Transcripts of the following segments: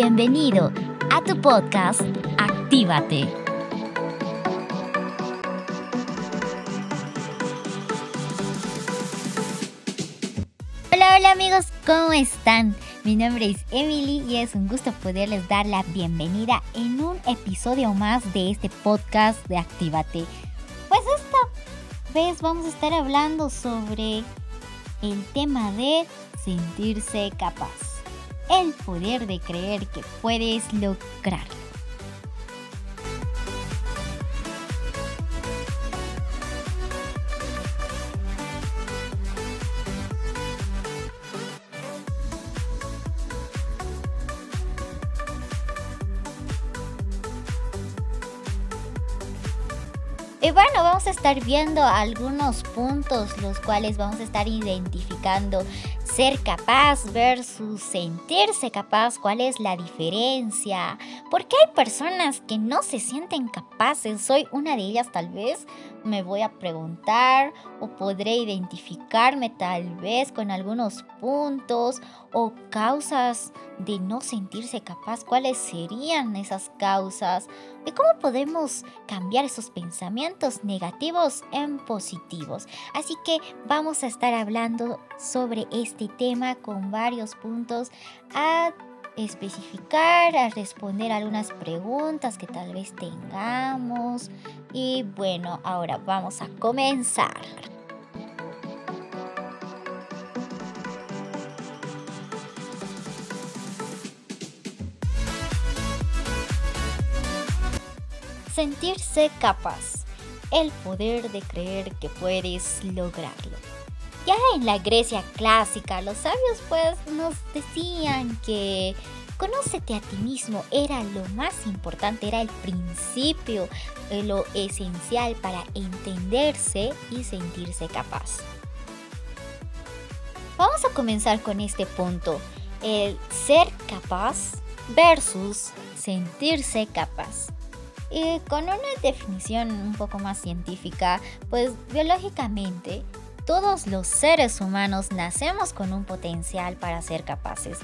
Bienvenido a tu podcast Actívate. Hola, hola amigos, ¿cómo están? Mi nombre es Emily y es un gusto poderles dar la bienvenida en un episodio más de este podcast de Actívate. Pues esta vez vamos a estar hablando sobre el tema de sentirse capaz el poder de creer que puedes lograrlo. Y bueno, vamos a estar viendo algunos puntos los cuales vamos a estar identificando ser capaz versus sentirse capaz, cuál es la diferencia, por qué hay personas que no se sienten capaces, soy una de ellas tal vez, me voy a preguntar o podré identificarme tal vez con algunos puntos o causas de no sentirse capaz, cuáles serían esas causas, de cómo podemos cambiar esos pensamientos negativos en positivos. Así que vamos a estar hablando sobre este tema con varios puntos. A especificar, a responder algunas preguntas que tal vez tengamos. Y bueno, ahora vamos a comenzar. Sentirse capaz. El poder de creer que puedes lograrlo. Ya en la Grecia clásica, los sabios pues nos decían que conócete a ti mismo era lo más importante, era el principio, eh, lo esencial para entenderse y sentirse capaz. Vamos a comenzar con este punto, el ser capaz versus sentirse capaz. Y con una definición un poco más científica, pues biológicamente todos los seres humanos nacemos con un potencial para ser capaces.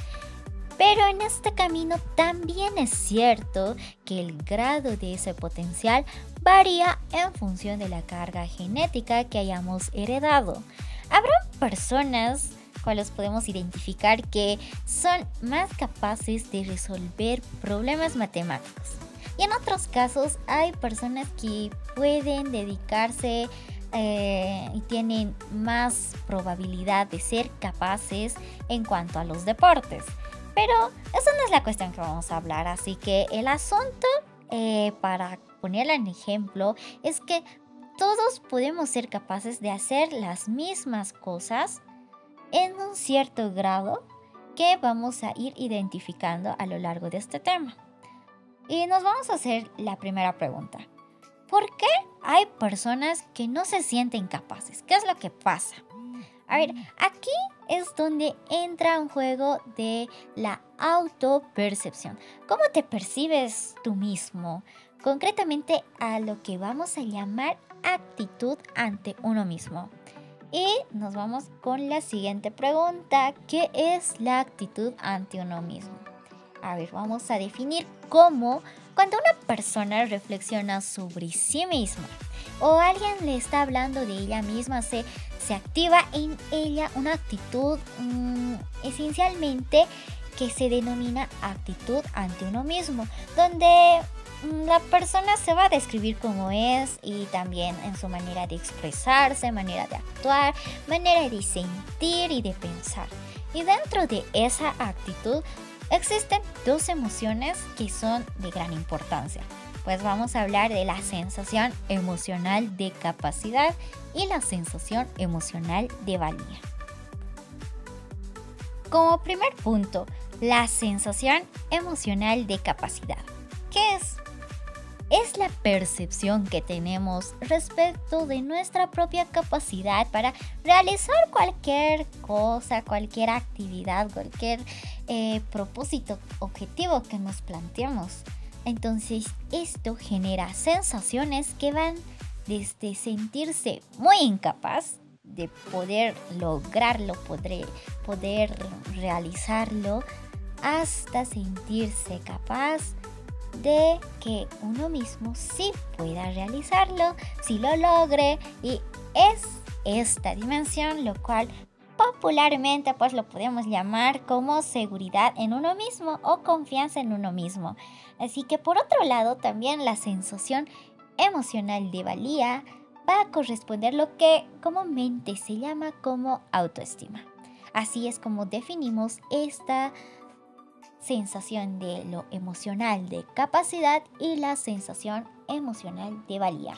Pero en este camino también es cierto que el grado de ese potencial varía en función de la carga genética que hayamos heredado. Habrá personas cuales podemos identificar que son más capaces de resolver problemas matemáticos y en otros casos hay personas que pueden dedicarse eh, y tienen más probabilidad de ser capaces en cuanto a los deportes. Pero eso no es la cuestión que vamos a hablar, así que el asunto, eh, para ponerla en ejemplo, es que todos podemos ser capaces de hacer las mismas cosas en un cierto grado que vamos a ir identificando a lo largo de este tema. Y nos vamos a hacer la primera pregunta. ¿Por qué hay personas que no se sienten capaces? ¿Qué es lo que pasa? A ver, aquí es donde entra un juego de la autopercepción. ¿Cómo te percibes tú mismo? Concretamente a lo que vamos a llamar actitud ante uno mismo. Y nos vamos con la siguiente pregunta. ¿Qué es la actitud ante uno mismo? A ver, vamos a definir cómo cuando una persona reflexiona sobre sí misma o alguien le está hablando de ella misma, se, se activa en ella una actitud mm, esencialmente que se denomina actitud ante uno mismo, donde mm, la persona se va a describir como es y también en su manera de expresarse, manera de actuar, manera de sentir y de pensar. Y dentro de esa actitud Existen dos emociones que son de gran importancia. Pues vamos a hablar de la sensación emocional de capacidad y la sensación emocional de valía. Como primer punto, la sensación emocional de capacidad. ¿Qué es? Es la percepción que tenemos respecto de nuestra propia capacidad para realizar cualquier cosa, cualquier actividad, cualquier eh, propósito, objetivo que nos planteamos. Entonces esto genera sensaciones que van desde sentirse muy incapaz de poder lograrlo, poder, poder realizarlo, hasta sentirse capaz de que uno mismo sí pueda realizarlo, si lo logre y es esta dimensión lo cual popularmente pues lo podemos llamar como seguridad en uno mismo o confianza en uno mismo. Así que por otro lado también la sensación emocional de valía va a corresponder lo que comúnmente se llama como autoestima. Así es como definimos esta sensación de lo emocional de capacidad y la sensación emocional de valía.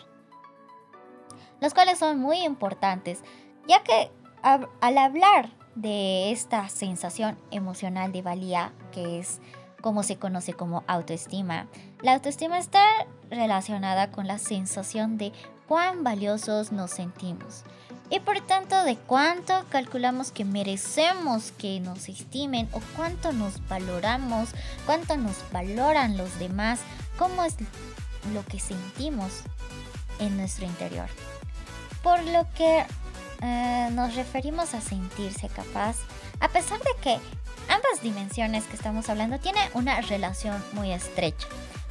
Los cuales son muy importantes, ya que al hablar de esta sensación emocional de valía, que es como se conoce como autoestima, la autoestima está relacionada con la sensación de cuán valiosos nos sentimos y por tanto de cuánto calculamos que merecemos que nos estimen o cuánto nos valoramos, cuánto nos valoran los demás, cómo es lo que sentimos en nuestro interior. Por lo que eh, nos referimos a sentirse capaz, a pesar de que ambas dimensiones que estamos hablando tienen una relación muy estrecha.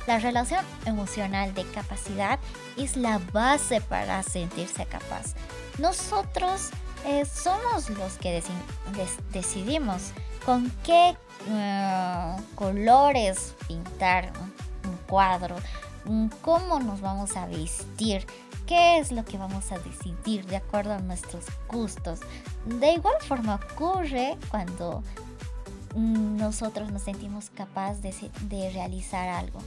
La relación emocional de capacidad es la base para sentirse capaz. Nosotros eh, somos los que decidimos con qué eh, colores pintar un cuadro, cómo nos vamos a vestir, qué es lo que vamos a decidir de acuerdo a nuestros gustos. De igual forma ocurre cuando mm, nosotros nos sentimos capaces de realizar algo.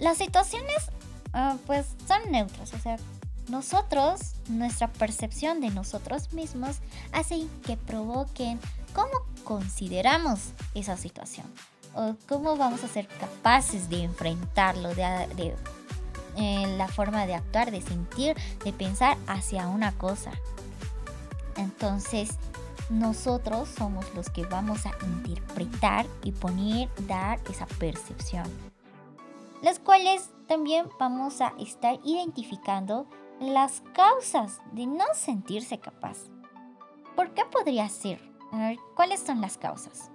Las situaciones ah, pues son neutras, o sea, nosotros, nuestra percepción de nosotros mismos hace que provoquen cómo consideramos esa situación o cómo vamos a ser capaces de enfrentarlo, de, eh, la forma de actuar, de sentir, de pensar hacia una cosa. Entonces, nosotros somos los que vamos a interpretar y poner, dar esa percepción las cuales también vamos a estar identificando las causas de no sentirse capaz. ¿Por qué podría ser? ¿Cuáles son las causas?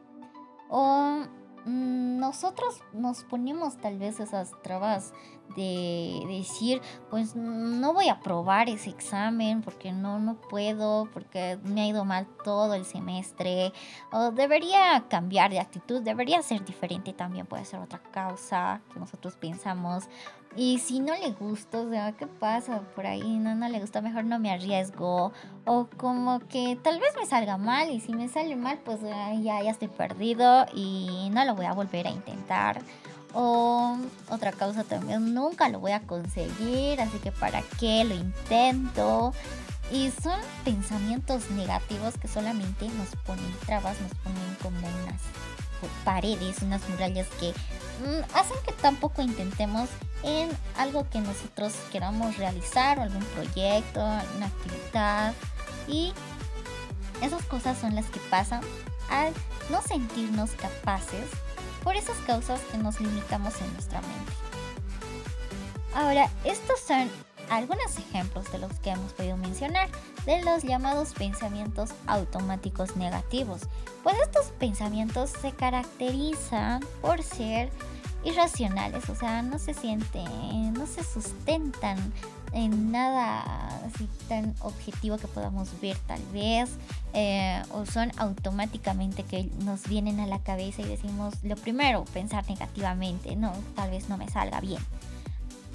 O Mm, nosotros nos ponemos tal vez esas trabas de decir, pues no voy a probar ese examen porque no, no puedo, porque me ha ido mal todo el semestre, o debería cambiar de actitud, debería ser diferente también, puede ser otra causa que nosotros pensamos, y si no le gusta, ¿qué pasa por ahí? No, no le gusta, mejor no me arriesgo. O como que tal vez me salga mal y si me sale mal, pues ya, ya estoy perdido y no lo voy a volver a intentar. O otra causa también, nunca lo voy a conseguir, así que para qué lo intento. Y son pensamientos negativos que solamente nos ponen trabas, nos ponen como unas paredes, unas murallas que mm, hacen que tampoco intentemos en algo que nosotros queramos realizar, o algún proyecto, alguna actividad. Y esas cosas son las que pasan al no sentirnos capaces por esas causas que nos limitamos en nuestra mente. Ahora, estos son algunos ejemplos de los que hemos podido mencionar, de los llamados pensamientos automáticos negativos. Pues estos pensamientos se caracterizan por ser irracionales, o sea, no se sienten, no se sustentan en nada así tan objetivo que podamos ver tal vez, eh, o son automáticamente que nos vienen a la cabeza y decimos, lo primero, pensar negativamente, no, tal vez no me salga bien.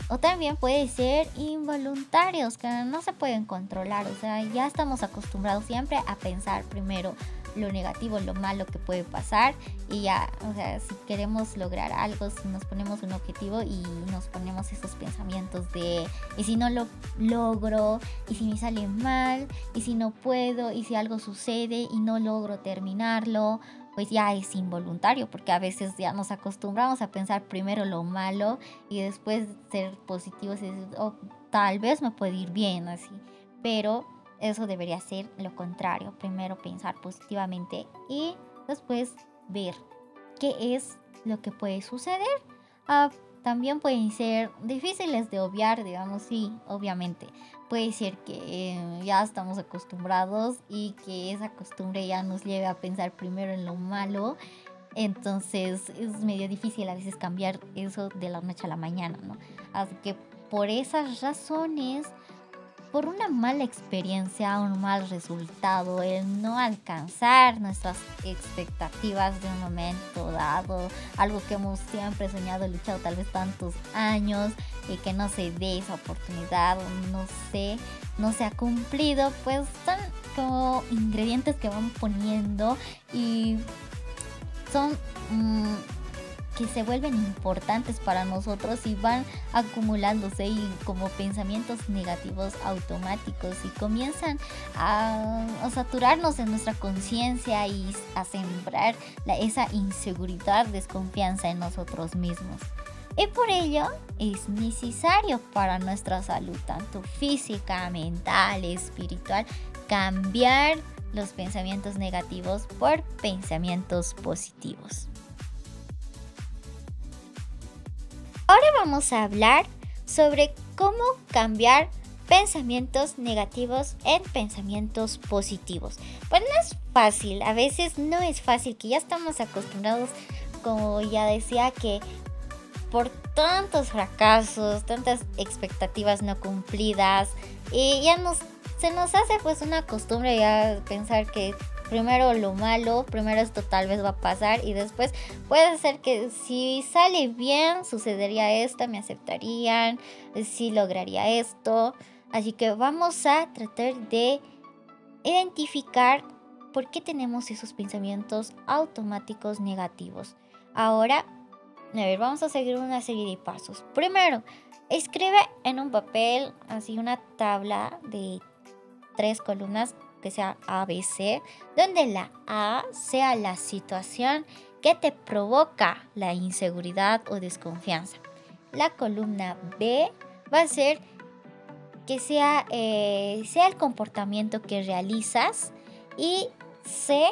O también puede ser involuntarios, que no se pueden controlar. O sea, ya estamos acostumbrados siempre a pensar primero lo negativo, lo malo que puede pasar. Y ya, o sea, si queremos lograr algo, si nos ponemos un objetivo y nos ponemos esos pensamientos de, y si no lo logro, y si me sale mal, y si no puedo, y si algo sucede y no logro terminarlo, pues ya es involuntario, porque a veces ya nos acostumbramos a pensar primero lo malo y después ser positivos y decir, oh, tal vez me puede ir bien así, pero eso debería ser lo contrario, primero pensar positivamente y después ver qué es lo que puede suceder. Ah, también pueden ser difíciles de obviar, digamos, sí, obviamente. Puede ser que eh, ya estamos acostumbrados y que esa costumbre ya nos lleve a pensar primero en lo malo Entonces es medio difícil a veces cambiar eso de la noche a la mañana, ¿no? Así que por esas razones, por una mala experiencia, un mal resultado, el no alcanzar nuestras expectativas de un momento dado, algo que hemos siempre soñado, luchado tal vez tantos años y que no se dé esa oportunidad, no sé, no se ha cumplido, pues son como ingredientes que van poniendo y son mm, que se vuelven importantes para nosotros y van acumulándose y como pensamientos negativos automáticos y comienzan a, saturarnos en nuestra conciencia y a sembrar esa inseguridad, desconfianza en nosotros mismos. Y por ello es necesario para nuestra salud, tanto física, mental, espiritual, cambiar los pensamientos negativos por pensamientos positivos. Ahora vamos a hablar sobre cómo cambiar pensamientos negativos en pensamientos positivos. Pues no es fácil, a veces no es fácil, que ya estamos acostumbrados, como ya decía, que por tantos fracasos, tantas expectativas no cumplidas, y ya nos se nos hace pues una costumbre ya pensar que primero lo malo, primero esto tal vez va a pasar y después puede ser que si sale bien sucedería esto, me aceptarían, si lograría esto. Así que vamos a tratar de identificar por qué tenemos esos pensamientos automáticos negativos. Ahora, a ver, vamos a seguir una serie de pasos. Primero, escribe en un papel así una tabla de tres columnas que sea ABC, donde la A sea la situación que te provoca la inseguridad o desconfianza. La columna B va a ser que sea, eh, sea el comportamiento que realizas y C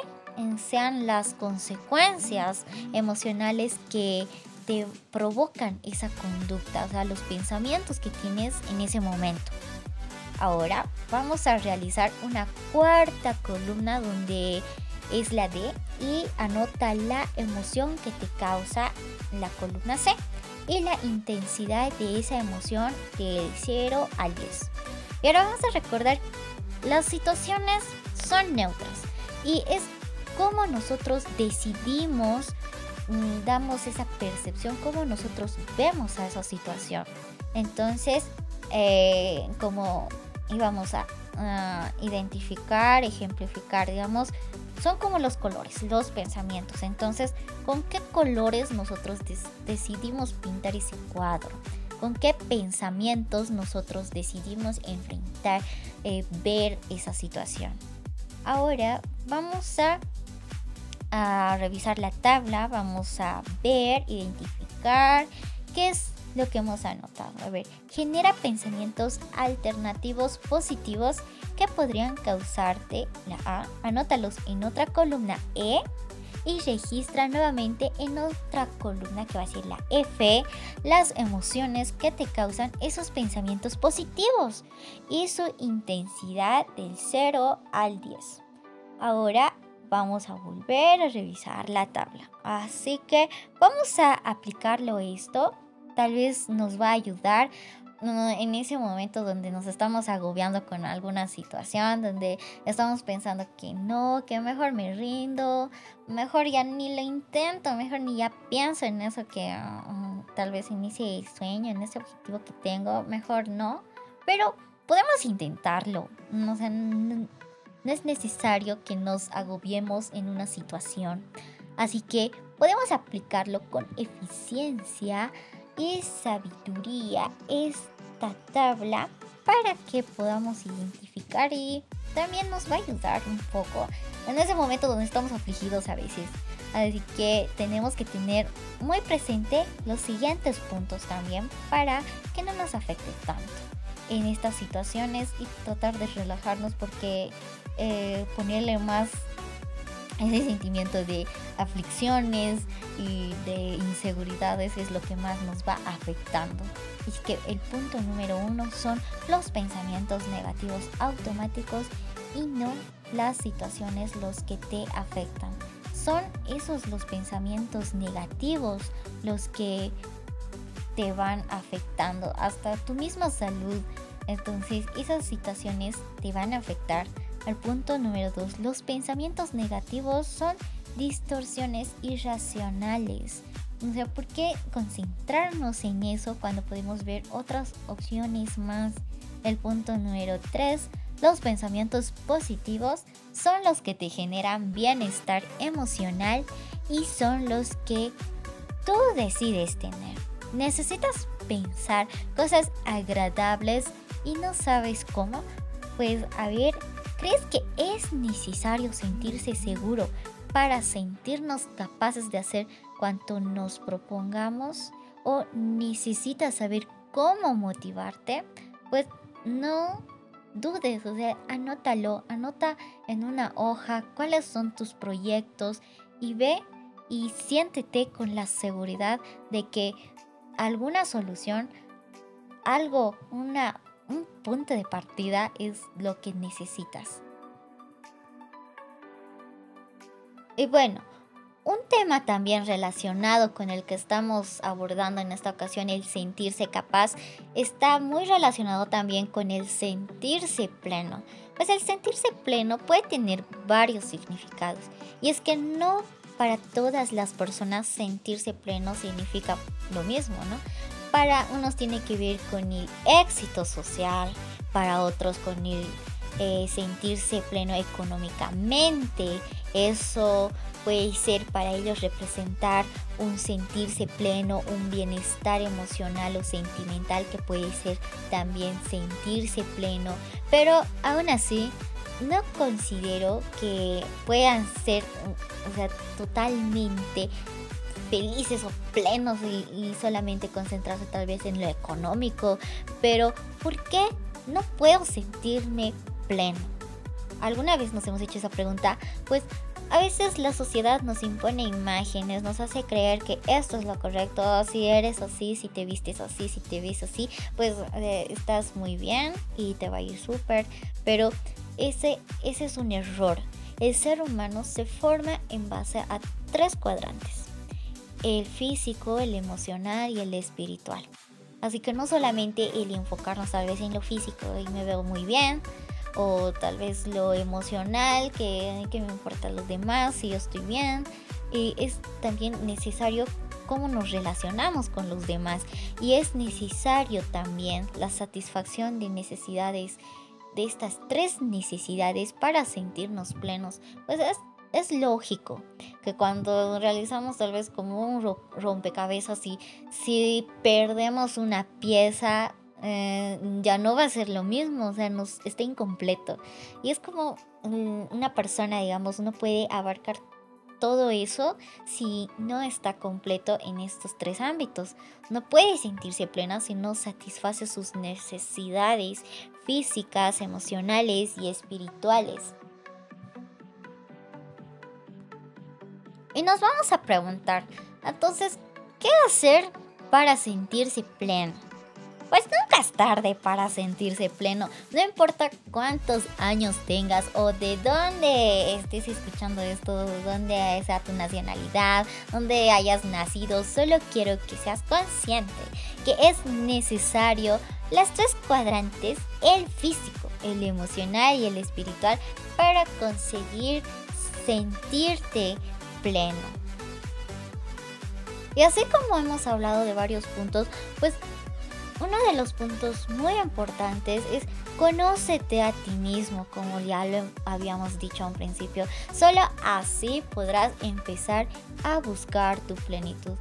sean las consecuencias emocionales que te provocan esa conducta, o sea, los pensamientos que tienes en ese momento. Ahora vamos a realizar una cuarta columna donde es la D y anota la emoción que te causa la columna C y la intensidad de esa emoción del 0 al 10. Y ahora vamos a recordar, las situaciones son neutras y es como nosotros decidimos, mm, damos esa percepción, como nosotros vemos a esa situación. Entonces, eh, como y vamos a identificar, ejemplificar, digamos, son como los colores, los pensamientos. Entonces, ¿con qué colores nosotros decidimos pintar ese cuadro? ¿Con qué pensamientos nosotros decidimos enfrentar, eh, ver esa situación? Ahora vamos a revisar la tabla, vamos a ver, identificar qué es lo que hemos anotado. A ver, genera pensamientos alternativos positivos que podrían causarte la A. Anótalos en otra columna E y registra nuevamente en otra columna que va a ser la F las emociones que te causan esos pensamientos positivos y su intensidad del 0 al 10. Ahora vamos a volver a revisar la tabla. Así que vamos a aplicarlo esto tal vez nos va a ayudar en ese momento donde nos estamos agobiando con alguna situación, donde estamos pensando que no, que mejor me rindo, mejor ya ni lo intento, mejor ni ya pienso en eso que mm, tal vez inicie el sueño, en ese objetivo que tengo, mejor no, pero podemos intentarlo, no, no es necesario que nos agobiemos en una situación, así que podemos aplicarlo con eficiencia y sabiduría esta tabla para que podamos identificar y también nos va a ayudar un poco en ese momento donde estamos afligidos a veces. Así que tenemos que tener muy presente los siguientes puntos también para que no nos afecte tanto en estas situaciones y tratar de relajarnos porque eh, ponerle más ese sentimiento de aflicciones y de inseguridades es lo que más nos va afectando. Y que el punto número uno son los pensamientos negativos automáticos y no las situaciones los que te afectan. son esos los pensamientos negativos los que te van afectando hasta tu misma salud. Entonces esas situaciones te van a afectar. Al punto número dos, los pensamientos negativos son distorsiones irracionales. O sea, ¿por qué concentrarnos en eso cuando podemos ver otras opciones más? El punto número 3, los pensamientos positivos son los que te generan bienestar emocional y son los que tú decides tener. Necesitas pensar cosas agradables y no sabes cómo. Pues a ver, ¿crees que es necesario sentirse seguro para sentirnos capaces de hacer cuanto nos propongamos? ¿O necesitas saber cómo motivarte? Pues no dudes, o sea, anótalo, anota en una hoja cuáles son tus proyectos y ve y siéntete con la seguridad de que alguna solución, algo, una, un punto de partida es lo que necesitas. Y bueno, un tema también relacionado con el que estamos abordando en esta ocasión, el sentirse capaz, está muy relacionado también con el sentirse pleno. Pues el sentirse pleno puede tener varios significados. Y es que no para todas las personas sentirse pleno significa lo mismo, ¿no? Para unos tiene que ver con el éxito social, para otros con el eh, sentirse pleno económicamente. Eso puede ser para ellos representar un sentirse pleno, un bienestar emocional o sentimental que puede ser también sentirse pleno. Pero aún así, no considero que puedan ser o sea, totalmente felices o plenos y, solamente concentrarse tal vez en lo económico. Pero, ¿por qué no puedo sentirme pleno? ¿Alguna vez nos hemos hecho esa pregunta? Pues a veces la sociedad nos impone imágenes, nos hace creer que esto es lo correcto, si eres así, si te vistes así, si te ves así, pues eh, estás muy bien y te va a ir súper, pero ese, ese es un error. El ser humano se forma en base a tres cuadrantes. El físico, el emocional y el espiritual. Así que no solamente el enfocarnos tal vez en lo físico y me veo muy bien, o tal vez lo emocional, que, que me importa los demás, si yo estoy bien. Y es también necesario cómo nos relacionamos con los demás y es necesario también la satisfacción de necesidades de estas tres necesidades para sentirnos plenos, pues es, es lógico que cuando realizamos tal vez como un rompecabezas y si perdemos una pieza eh, ya no va a ser lo mismo, o sea, nos está incompleto. Y es como una persona, digamos, no puede abarcar todo eso si no está completo en estos tres ámbitos. No puede sentirse plena si no satisface sus necesidades físicas, emocionales y espirituales. Y nos vamos a preguntar, entonces, ¿qué hacer para sentirse pleno? Pues nunca es tarde para sentirse pleno. No importa cuántos años tengas o de dónde estés escuchando esto, dónde sea tu nacionalidad, dónde hayas nacido. Solo quiero que seas consciente que es necesario las tres cuadrantes, el físico, el emocional y el espiritual, para conseguir sentirte pleno. Y así como hemos hablado de varios puntos, pues uno de los puntos muy importantes es conócete a ti mismo, como ya lo habíamos dicho a un principio. Solo así podrás empezar a buscar tu plenitud.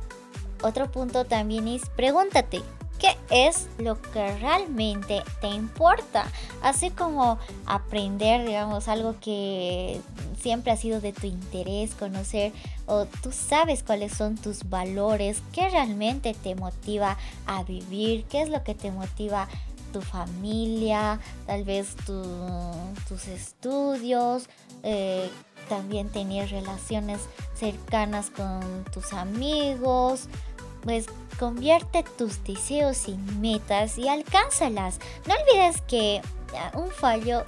Otro punto también es pregúntate, ¿qué es lo que realmente te importa? Así como aprender, digamos, algo que siempre ha sido de tu interés, conocer o tú sabes cuáles son tus valores, qué realmente te motiva a vivir, qué es lo que te motiva tu familia, tal vez tus estudios, eh, también tener relaciones cercanas con tus amigos, pues convierte tus deseos en metas y alcánzalas. No olvides que un fallo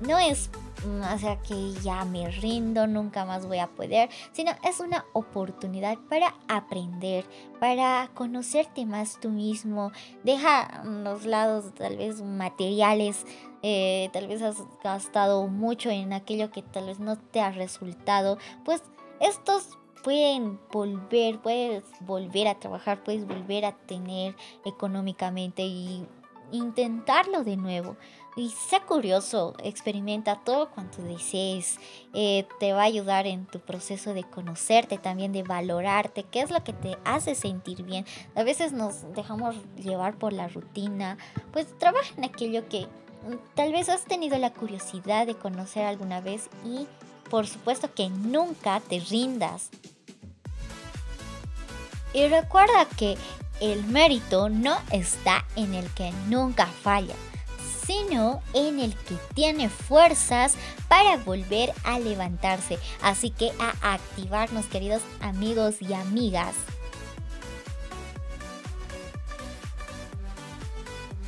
no es o sea que ya me rindo, nunca más voy a poder, sino es una oportunidad para aprender, para conocerte más tú mismo, deja los lados tal vez materiales, eh, tal vez has gastado mucho en aquello que tal vez no te ha resultado, pues estos pueden volver, puedes volver a trabajar, puedes volver a tener económicamente y intentarlo de nuevo. Y sea curioso, experimenta todo cuanto desees. Eh, te va a ayudar en tu proceso de conocerte, también de valorarte, qué es lo que te hace sentir bien. A veces nos dejamos llevar por la rutina. Pues trabaja en aquello que mm, tal vez has tenido la curiosidad de conocer alguna vez y por supuesto que nunca te rindas. Y recuerda que el mérito no está en el que nunca falla, sino en el que tiene fuerzas para volver a levantarse. Así que a activarnos, queridos amigos y amigas.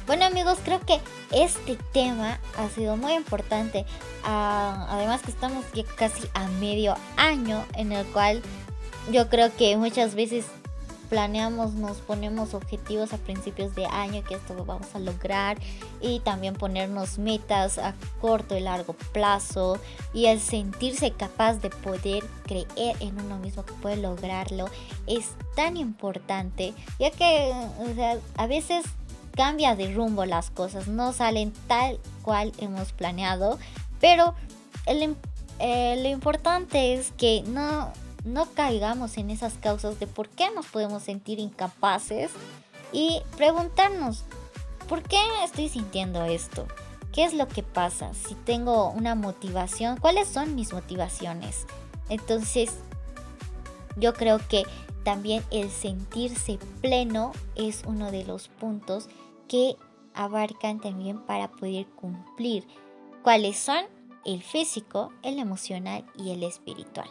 Bueno amigos, creo que este tema ha sido muy importante. Ah, además que estamos ya casi a medio año en el cual yo creo que muchas veces planeamos, nos ponemos objetivos a principios de año que esto lo vamos a lograr y también ponernos metas a corto y largo plazo y el sentirse capaz de poder creer en uno mismo que puede lograrlo es tan importante ya que a veces cambia de rumbo las cosas, no salen tal cual hemos planeado, pero eh, lo importante es que no no caigamos en esas causas de por qué nos podemos sentir incapaces y preguntarnos, ¿por qué estoy sintiendo esto? ¿Qué es lo que pasa? Si tengo una motivación, ¿cuáles son mis motivaciones? Entonces, yo creo que también el sentirse pleno es uno de los puntos que abarcan también para poder cumplir. ¿Cuáles son? El físico, el emocional y el espiritual.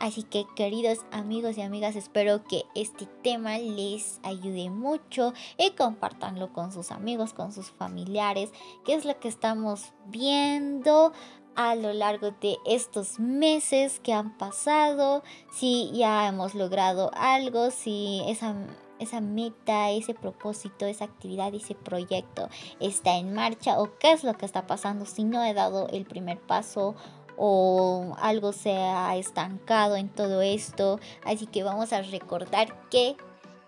Así que queridos amigos y amigas, espero que este tema les ayude mucho y compartanlo con sus amigos, con sus familiares, que es lo que estamos viendo a lo largo de estos meses que han pasado, si ya hemos logrado algo, si esa esa meta, ese propósito, esa actividad, ese proyecto está en marcha o qué es lo que está pasando si no he dado el primer paso o algo se ha estancado en todo esto. Así que vamos a recordar que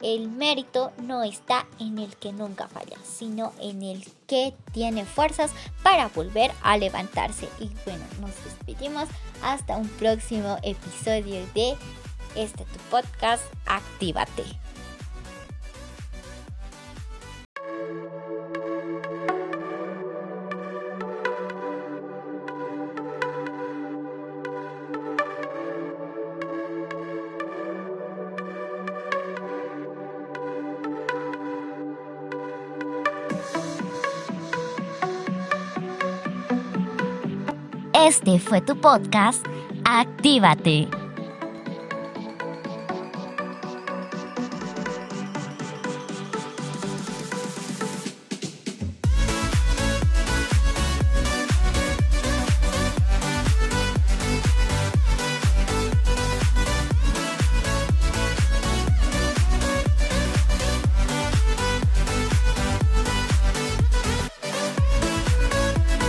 el mérito no está en el que nunca falla, sino en el que tiene fuerzas para volver a levantarse. Y bueno, nos despedimos hasta un próximo episodio de este tu podcast, Actívate. Este fue tu podcast. Actívate.